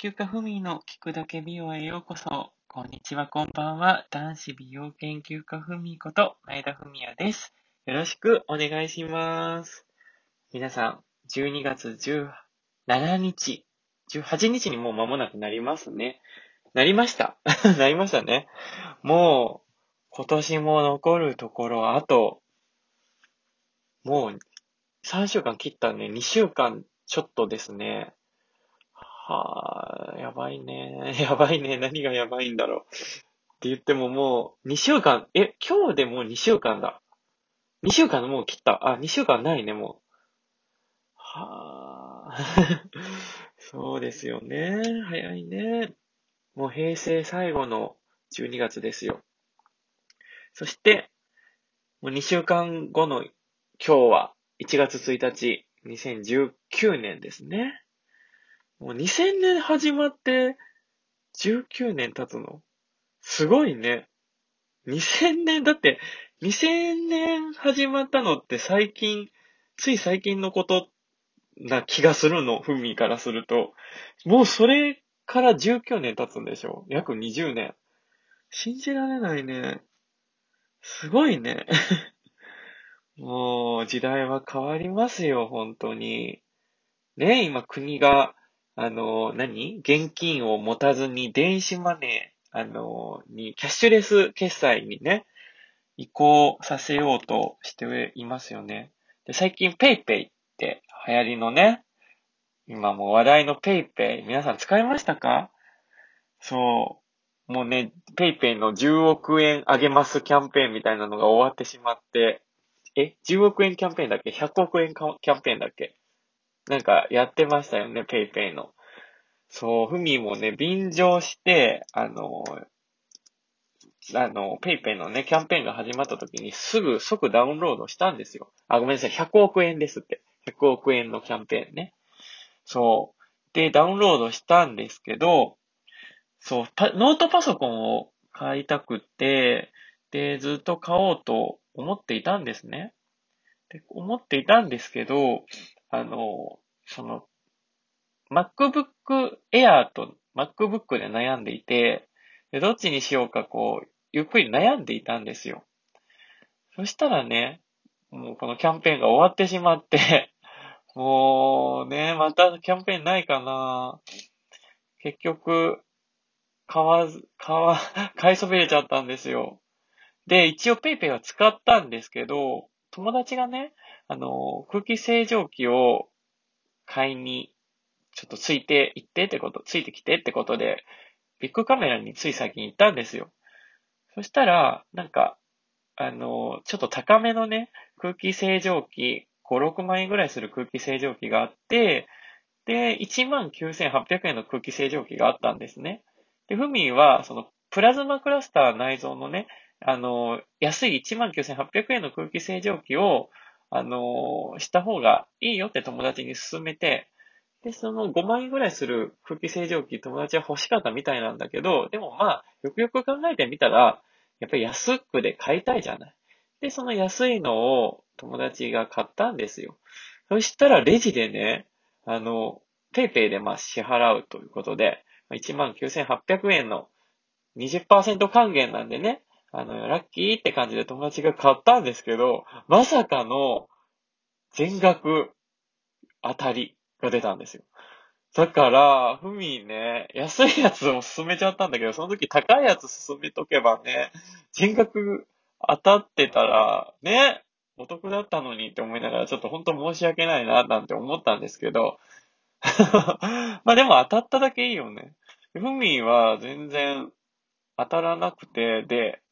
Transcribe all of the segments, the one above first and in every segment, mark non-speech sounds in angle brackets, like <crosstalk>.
究家ふみの聞くだけ美容へようこそ。こんにちは、こんばんは。男子美容研究家ふみこと、前田ふみやです。よろしくお願いします。皆さん、12月17日、18日にもう間もなくなりますね。なりました。<laughs> なりましたね。もう、今年も残るところ、あと、もう、3週間切ったね、2週間ちょっとですね。はあ、やばいね。<laughs> やばいね。何がやばいんだろう。って言ってももう、2週間、え、今日でもう2週間だ。2週間もう切った。あ、2週間ないね、もう。はあ。<laughs> そうですよね。早いね。もう平成最後の12月ですよ。そして、もう2週間後の今日は1月1日、2019年ですね。もう2000年始まって19年経つの？すごいね。2000年、だって2000年始まったのって最近、つい最近のことな気がするの、ふみからすると。もうそれから19年経つんでしょ？約20年。信じられないね。すごいね。<laughs> もう時代は変わりますよ、本当に。ね今国があの、何？現金を持たずに電子マネー、あの、に、キャッシュレス決済にね、移行させようとしていますよね。で、最近 PayPay って流行りのね、今も話題の PayPay、皆さん使いましたか？そう。もうね、PayPay の10億円あげますキャンペーンみたいなのが終わってしまって、え ?10 億円キャンペーンだっけ ?100 億円キャンペーンだっけ？なんかやってましたよね、ペイペイの。そう、ふみもね、便乗して、あの、あの、ペイペイのね、キャンペーンが始まった時にすぐ即ダウンロードしたんですよ。あ、ごめんなさい、100億円ですって。100億円のキャンペーンね。そう。で、ダウンロードしたんですけど、そう、ノートパソコンを買いたくて、で、ずっと買おうと思っていたんですね。で、思っていたんですけど、あの、その、MacBook Air と MacBook で悩んでいて、どっちにしようかこう、ゆっくり悩んでいたんですよ。そしたらね、もうこのキャンペーンが終わってしまって <laughs> もうね、またキャンペーンないかな結局、買わず、買わ、<laughs> 買いそびれちゃったんですよ。で、一応 PayPay は使ったんですけど、友達がね、あの、空気清浄機を買いに、ちょっとついて行ってってこと、ついてきてってことで、ビッグカメラについ最近行ったんですよ。そしたら、なんか、あの、ちょっと高めのね、空気清浄機、5、6万円ぐらいする空気清浄機があって、で、19,800円の空気清浄機があったんですね。で、フミは、その、プラズマクラスター内蔵のね、あの、安い19,800円の空気清浄機を、あのー、した方がいいよって友達に勧めて、で、その5万円ぐらいする空気清浄機友達は欲しかったみたいなんだけど、でもまあ、よくよく考えてみたら、やっぱり安くで買いたいじゃない。で、その安いのを友達が買ったんですよ。そしたらレジでね、あの、ペイペイでまあ支払うということで、19,800円の20%還元なんでね、あの、ラッキーって感じで友達が買ったんですけど、まさかの全額当たりが出たんですよ。だから、ふみね、安いやつを勧めちゃったんだけど、その時高いやつ勧めとけばね、全額当たってたら、ね、お得だったのにって思いながら、ちょっと本当申し訳ないな、なんて思ったんですけど、<laughs> まあでも当たっただけいいよね。ふみは全然当たらなくて、で、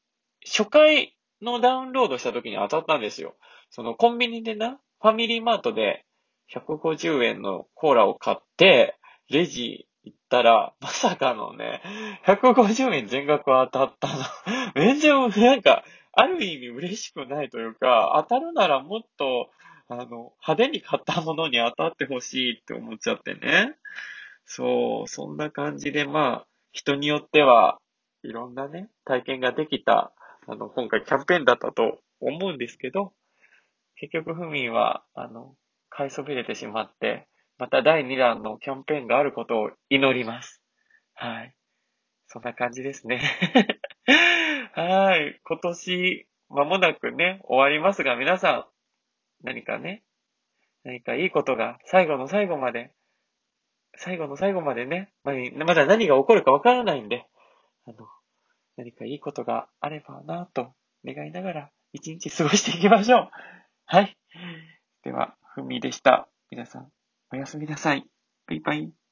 初回のダウンロードした時に当たったんですよ。そのコンビニでな、ファミリーマートで150円のコーラを買って、レジ行ったら、まさかのね、150円全額当たったの。<laughs> 全然、なんか、ある意味嬉しくないというか、当たるならもっと、あの、派手に買ったものに当たってほしいって思っちゃってね。そう、そんな感じで、まあ、人によっては、いろんなね、体験ができたあの、今回キャンペーンだったと思うんですけど、結局ふみは、あの、買いそびれてしまって、また第2弾のキャンペーンがあることを祈ります。はい。そんな感じですね。<laughs> はい。今年、まもなくね、終わりますが、皆さん、何かね、何かいいことが最後の最後まで、最後の最後までね、まだ何が起こるかわからないんで、あの、何かいいことがあればなと願いながら一日過ごしていきましょう。<laughs> はい。では、ふみでした。皆さん、おやすみなさい。バイバイ。